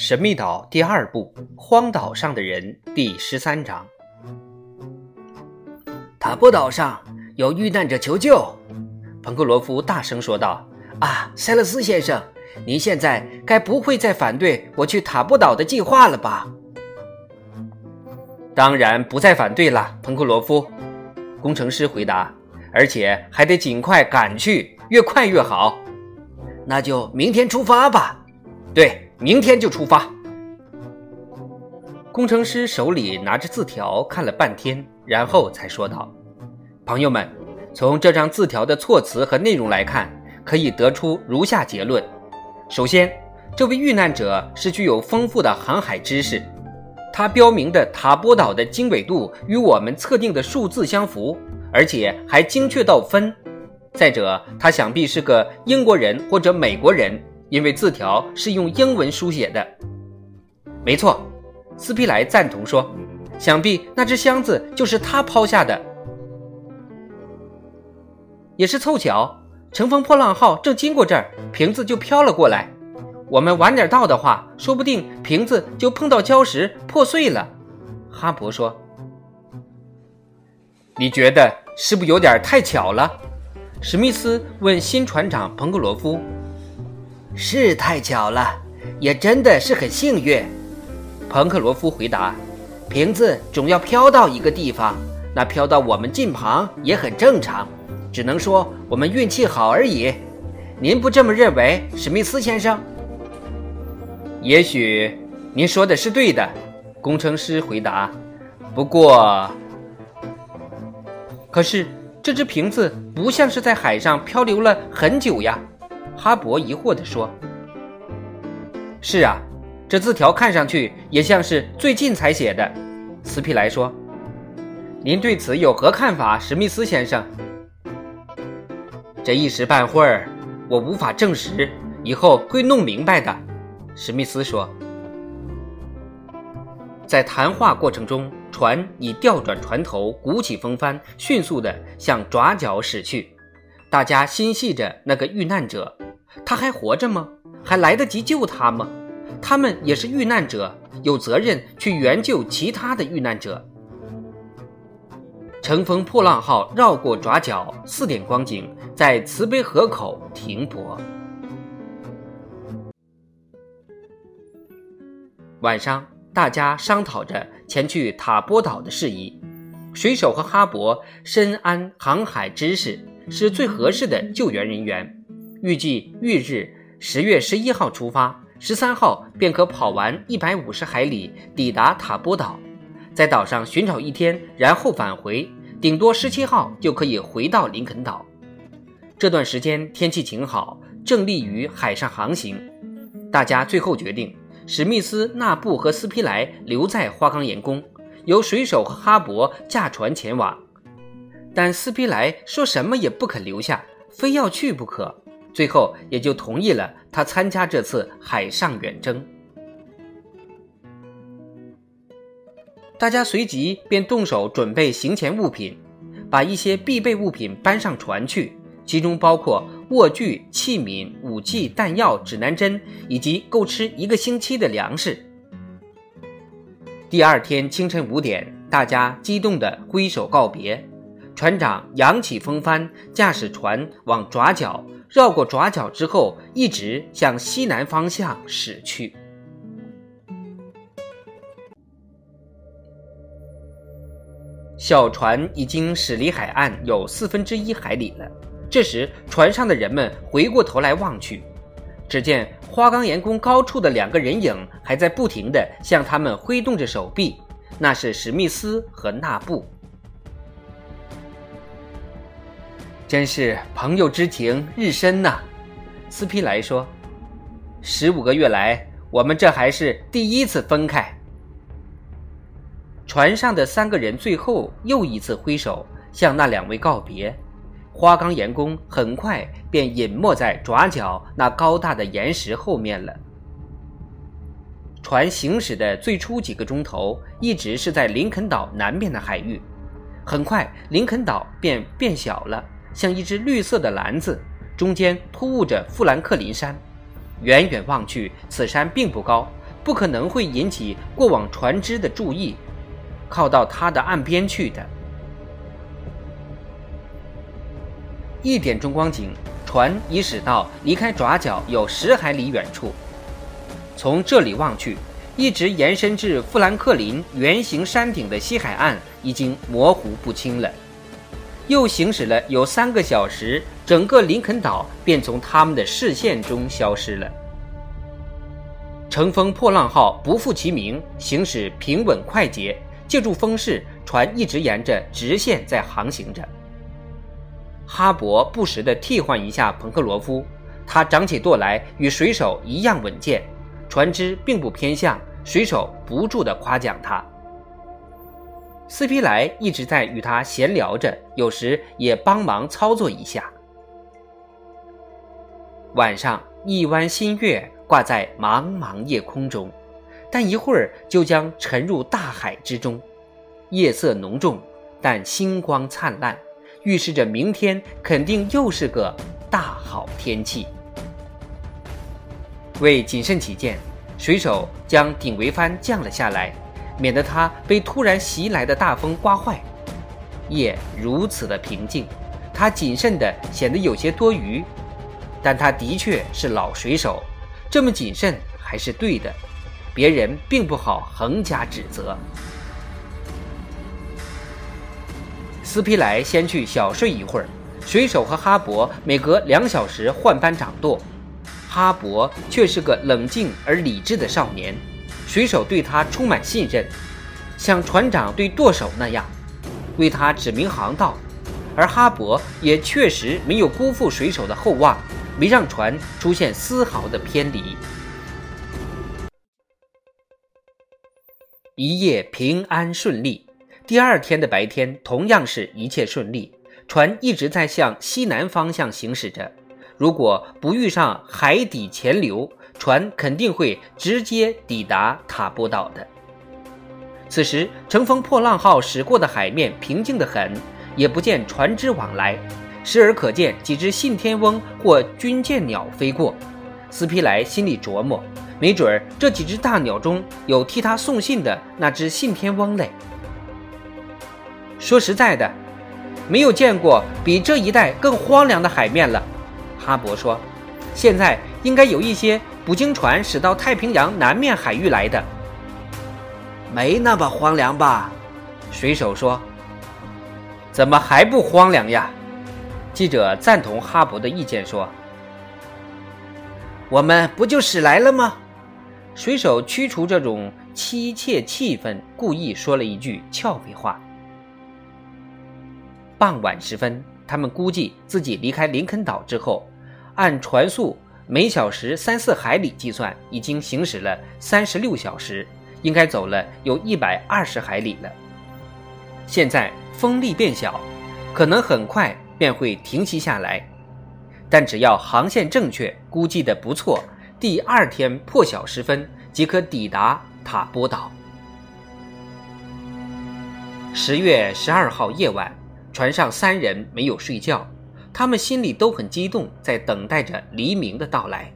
神秘岛第二部《荒岛上的人》第十三章。塔布岛上有遇难者求救，彭克罗夫大声说道：“啊，塞勒斯先生，您现在该不会再反对我去塔布岛的计划了吧？”“当然不再反对了，彭克罗夫。”工程师回答，“而且还得尽快赶去，越快越好。”“那就明天出发吧。”“对。”明天就出发。工程师手里拿着字条看了半天，然后才说道：“朋友们，从这张字条的措辞和内容来看，可以得出如下结论：首先，这位遇难者是具有丰富的航海知识，他标明的塔波岛的经纬度与我们测定的数字相符，而且还精确到分。再者，他想必是个英国人或者美国人。”因为字条是用英文书写的，没错，斯皮莱赞同说：“想必那只箱子就是他抛下的。”也是凑巧，乘风破浪号正经过这儿，瓶子就飘了过来。我们晚点到的话，说不定瓶子就碰到礁石破碎了。哈勃说：“你觉得是不是有点太巧了？”史密斯问新船长彭格罗夫。是太巧了，也真的是很幸运。彭克罗夫回答：“瓶子总要飘到一个地方，那飘到我们近旁也很正常，只能说我们运气好而已。您不这么认为，史密斯先生？”也许您说的是对的，工程师回答。不过，可是这只瓶子不像是在海上漂流了很久呀。哈勃疑惑地说：“是啊，这字条看上去也像是最近才写的。”斯皮莱说：“您对此有何看法，史密斯先生？”这一时半会儿，我无法证实，以后会弄明白的。”史密斯说。在谈话过程中，船已调转船头，鼓起风帆，迅速地向爪角驶去。大家心系着那个遇难者。他还活着吗？还来得及救他吗？他们也是遇难者，有责任去援救其他的遇难者。乘风破浪号绕过爪角，四点光景，在慈悲河口停泊。晚上，大家商讨着前去塔波岛的事宜。水手和哈勃深谙航海知识，是最合适的救援人员。预计翌日十月十一号出发，十三号便可跑完一百五十海里，抵达塔波岛，在岛上寻找一天，然后返回，顶多十七号就可以回到林肯岛。这段时间天气晴好，正利于海上航行。大家最后决定，史密斯、纳布和斯皮莱留在花岗岩宫，由水手哈勃驾船前往。但斯皮莱说什么也不肯留下，非要去不可。最后也就同意了他参加这次海上远征。大家随即便动手准备行前物品，把一些必备物品搬上船去，其中包括卧具、器皿、武器、弹药、指南针以及够吃一个星期的粮食。第二天清晨五点，大家激动地挥手告别，船长扬起风帆，驾驶船往爪角。绕过爪角之后，一直向西南方向驶去。小船已经驶离海岸有四分之一海里了。这时，船上的人们回过头来望去，只见花岗岩宫高处的两个人影还在不停地向他们挥动着手臂，那是史密斯和纳布。真是朋友之情日深呐，斯皮莱说：“十五个月来，我们这还是第一次分开。”船上的三个人最后又一次挥手向那两位告别，花岗岩宫很快便隐没在爪角那高大的岩石后面了。船行驶的最初几个钟头，一直是在林肯岛南面的海域，很快林肯岛便变小了。像一只绿色的篮子，中间突兀着富兰克林山。远远望去，此山并不高，不可能会引起过往船只的注意，靠到它的岸边去的。一点钟光景，船已驶到离开爪角有十海里远处。从这里望去，一直延伸至富兰克林圆形山顶的西海岸已经模糊不清了。又行驶了有三个小时，整个林肯岛便从他们的视线中消失了。乘风破浪号不负其名，行驶平稳快捷，借助风势，船一直沿着直线在航行着。哈勃不时地替换一下彭克罗夫，他长起舵来与水手一样稳健。船只并不偏向，水手不住地夸奖他。斯皮莱一直在与他闲聊着，有时也帮忙操作一下。晚上，一弯新月挂在茫茫夜空中，但一会儿就将沉入大海之中。夜色浓重，但星光灿烂。预示着明天肯定又是个大好天气。为谨慎起见，水手将顶桅帆降了下来，免得它被突然袭来的大风刮坏。夜如此的平静，他谨慎的显得有些多余，但他的确是老水手，这么谨慎还是对的，别人并不好横加指责。斯皮莱先去小睡一会儿，水手和哈勃每隔两小时换班掌舵。哈勃却是个冷静而理智的少年，水手对他充满信任，像船长对舵手那样，为他指明航道。而哈勃也确实没有辜负水手的厚望，没让船出现丝毫的偏离。一夜平安顺利。第二天的白天同样是一切顺利，船一直在向西南方向行驶着。如果不遇上海底潜流，船肯定会直接抵达塔波岛的。此时，乘风破浪号驶过的海面平静得很，也不见船只往来，时而可见几只信天翁或军舰鸟飞过。斯皮莱心里琢磨，没准儿这几只大鸟中有替他送信的那只信天翁嘞。说实在的，没有见过比这一带更荒凉的海面了。哈勃说：“现在应该有一些捕鲸船驶到太平洋南面海域来的。”没那么荒凉吧？水手说：“怎么还不荒凉呀？”记者赞同哈勃的意见说：“我们不就驶来了吗？”水手驱除这种凄切气氛，故意说了一句俏皮话。傍晚时分，他们估计自己离开林肯岛之后，按船速每小时三四海里计算，已经行驶了三十六小时，应该走了有一百二十海里了。现在风力变小，可能很快便会停息下来，但只要航线正确，估计的不错，第二天破晓时分即可抵达塔波岛。十月十二号夜晚。船上三人没有睡觉，他们心里都很激动，在等待着黎明的到来。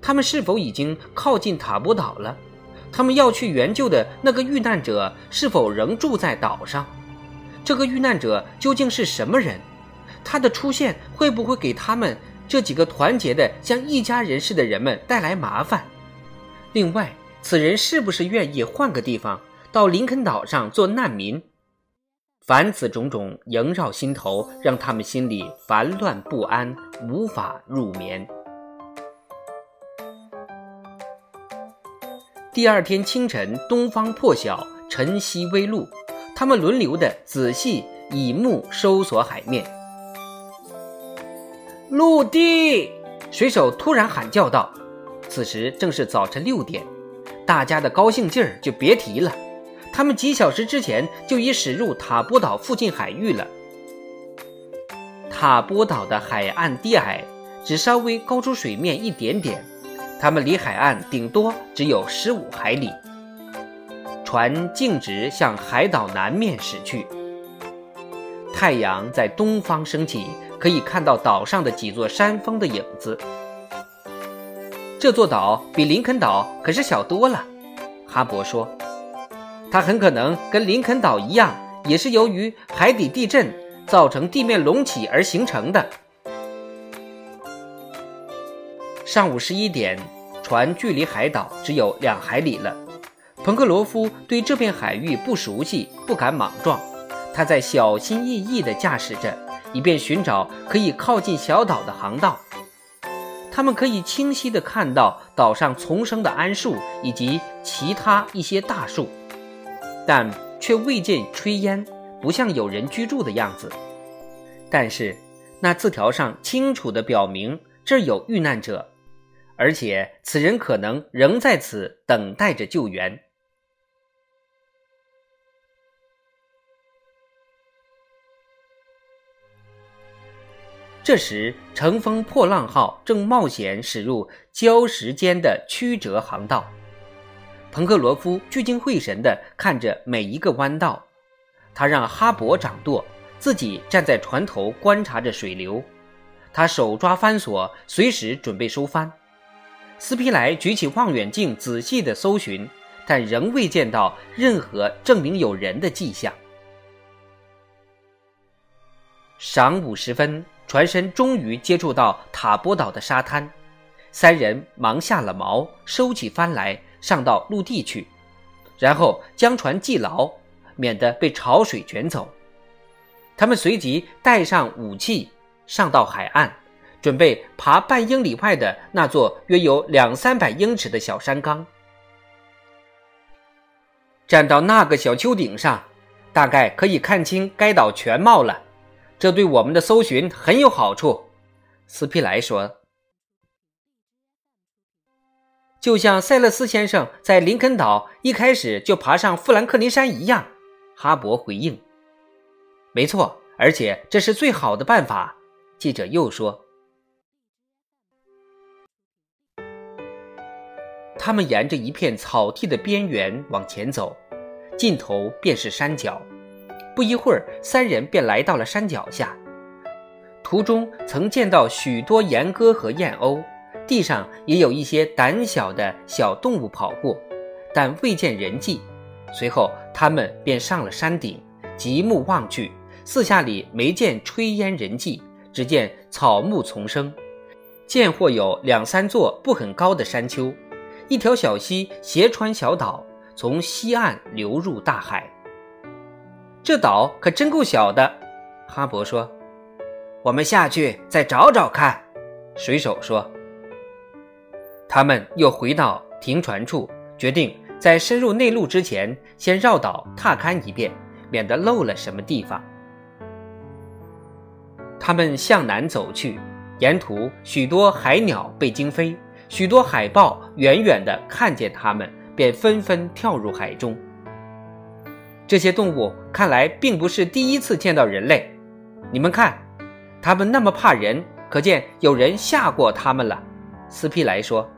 他们是否已经靠近塔波岛了？他们要去援救的那个遇难者是否仍住在岛上？这个遇难者究竟是什么人？他的出现会不会给他们这几个团结的像一家人似的人们带来麻烦？另外，此人是不是愿意换个地方到林肯岛上做难民？凡此种种萦绕心头，让他们心里烦乱不安，无法入眠。第二天清晨，东方破晓，晨曦微露，他们轮流的仔细以目搜索海面。陆地！水手突然喊叫道。此时正是早晨六点，大家的高兴劲儿就别提了。他们几小时之前就已驶入塔波岛附近海域了。塔波岛的海岸低矮，只稍微高出水面一点点。他们离海岸顶多只有十五海里。船径直向海岛南面驶去。太阳在东方升起，可以看到岛上的几座山峰的影子。这座岛比林肯岛可是小多了。哈勃说：“它很可能跟林肯岛一样，也是由于海底地震造成地面隆起而形成的。”上午十一点，船距离海岛只有两海里了。彭克罗夫对这片海域不熟悉，不敢莽撞。他在小心翼翼地驾驶着，以便寻找可以靠近小岛的航道。他们可以清晰地看到岛上丛生的桉树以及其他一些大树，但却未见炊烟，不像有人居住的样子。但是那字条上清楚地表明这儿有遇难者。而且此人可能仍在此等待着救援。这时，乘风破浪号正冒险驶入礁石间的曲折航道。彭克罗夫聚精会神地看着每一个弯道，他让哈勃掌舵，自己站在船头观察着水流。他手抓帆索，随时准备收帆。斯皮莱举起望远镜，仔细地搜寻，但仍未见到任何证明有人的迹象。晌午时分，船身终于接触到塔波岛的沙滩，三人忙下了锚，收起帆来，上到陆地去，然后将船系牢，免得被潮水卷走。他们随即带上武器，上到海岸。准备爬半英里外的那座约有两三百英尺的小山岗，站到那个小丘顶上，大概可以看清该岛全貌了。这对我们的搜寻很有好处，斯皮莱说。就像塞勒斯先生在林肯岛一开始就爬上富兰克林山一样，哈勃回应。没错，而且这是最好的办法。记者又说。他们沿着一片草地的边缘往前走，尽头便是山脚。不一会儿，三人便来到了山脚下。途中曾见到许多岩鸽和燕鸥，地上也有一些胆小的小动物跑过，但未见人迹。随后，他们便上了山顶，极目望去，四下里没见炊烟人迹，只见草木丛生，见或有两三座不很高的山丘。一条小溪斜穿小岛，从西岸流入大海。这岛可真够小的，哈勃说：“我们下去再找找看。”水手说。他们又回到停船处，决定在深入内陆之前，先绕岛踏勘一遍，免得漏了什么地方。他们向南走去，沿途许多海鸟被惊飞。许多海豹远远地看见他们，便纷纷跳入海中。这些动物看来并不是第一次见到人类。你们看，它们那么怕人，可见有人吓过它们了。斯皮莱说。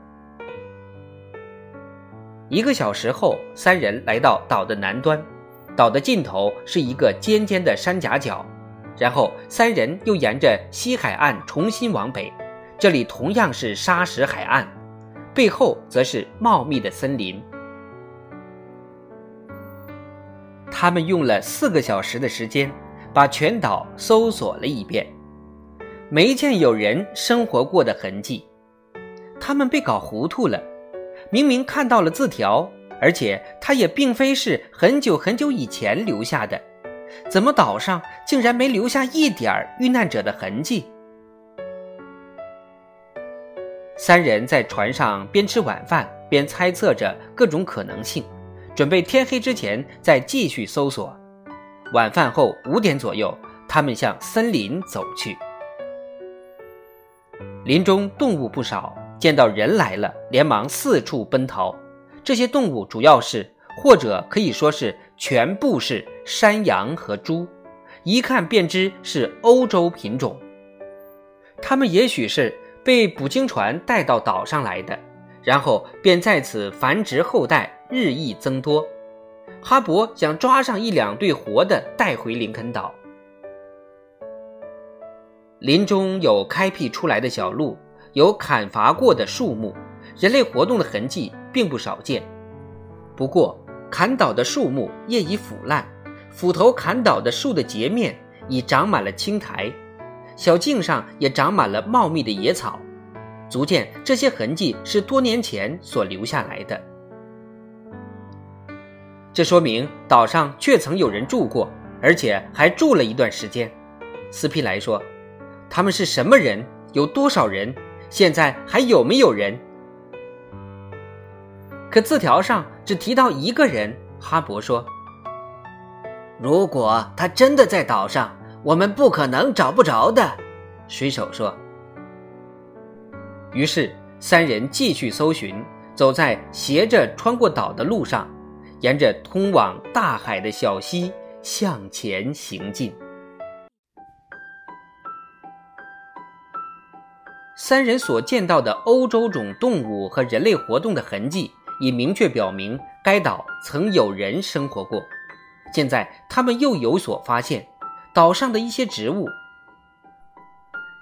一个小时后，三人来到岛的南端，岛的尽头是一个尖尖的山夹角。然后，三人又沿着西海岸重新往北。这里同样是沙石海岸，背后则是茂密的森林。他们用了四个小时的时间，把全岛搜索了一遍，没见有人生活过的痕迹。他们被搞糊涂了，明明看到了字条，而且它也并非是很久很久以前留下的，怎么岛上竟然没留下一点儿遇难者的痕迹？三人在船上边吃晚饭边猜测着各种可能性，准备天黑之前再继续搜索。晚饭后五点左右，他们向森林走去。林中动物不少，见到人来了，连忙四处奔逃。这些动物主要是，或者可以说是全部是山羊和猪，一看便知是欧洲品种。它们也许是。被捕鲸船带到岛上来的，然后便在此繁殖后代，日益增多。哈勃想抓上一两对活的带回林肯岛。林中有开辟出来的小路，有砍伐过的树木，人类活动的痕迹并不少见。不过，砍倒的树木叶已腐烂，斧头砍倒的树的截面已长满了青苔，小径上也长满了茂密的野草，足见这些痕迹是多年前所留下来的。这说明岛上确曾有人住过，而且还住了一段时间。斯皮莱说：“他们是什么人？有多少人？现在还有没有人？”可字条上只提到一个人。哈勃说：“如果他真的在岛上，我们不可能找不着的。”水手说。于是三人继续搜寻，走在斜着穿过岛的路上，沿着通往大海的小溪向前行进。三人所见到的欧洲种动物和人类活动的痕迹。已明确表明该岛曾有人生活过。现在他们又有所发现，岛上的一些植物，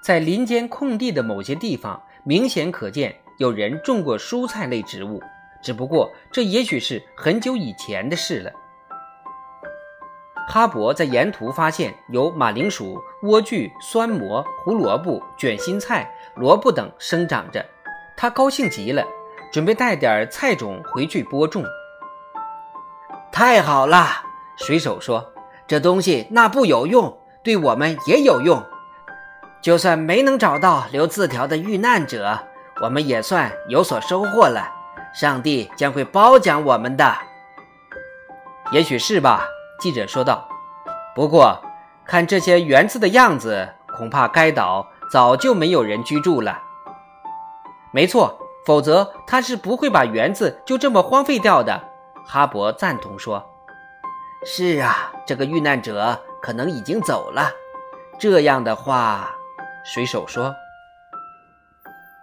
在林间空地的某些地方，明显可见有人种过蔬菜类植物。只不过这也许是很久以前的事了。哈勃在沿途发现有马铃薯、莴苣、酸蘑、胡萝卜、卷心菜、萝卜等生长着，他高兴极了。准备带点菜种回去播种。太好了，水手说：“这东西那不有用，对我们也有用。就算没能找到留字条的遇难者，我们也算有所收获了。上帝将会褒奖我们的。”也许是吧，记者说道。不过，看这些园子的样子，恐怕该岛早就没有人居住了。没错。否则他是不会把园子就这么荒废掉的。哈勃赞同说：“是啊，这个遇难者可能已经走了。这样的话，水手说，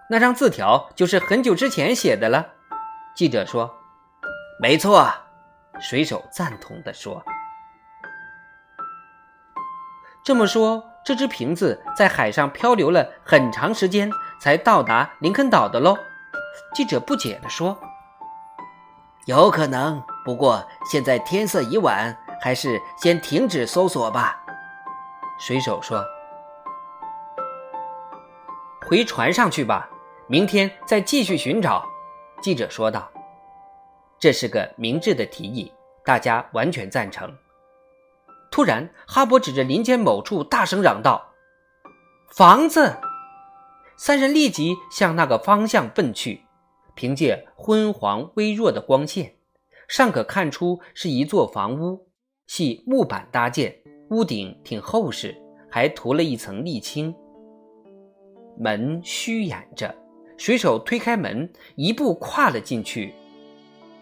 那张字条就是很久之前写的了。”记者说：“没错。”水手赞同地说：“这么说，这只瓶子在海上漂流了很长时间，才到达林肯岛的喽？”记者不解地说：“有可能，不过现在天色已晚，还是先停止搜索吧。”水手说：“回船上去吧，明天再继续寻找。”记者说道：“这是个明智的提议，大家完全赞成。”突然，哈勃指着林间某处大声嚷道：“房子！”三人立即向那个方向奔去。凭借昏黄微弱的光线，尚可看出是一座房屋，系木板搭建，屋顶挺厚实，还涂了一层沥青。门虚掩着，水手推开门，一步跨了进去，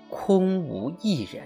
空无一人。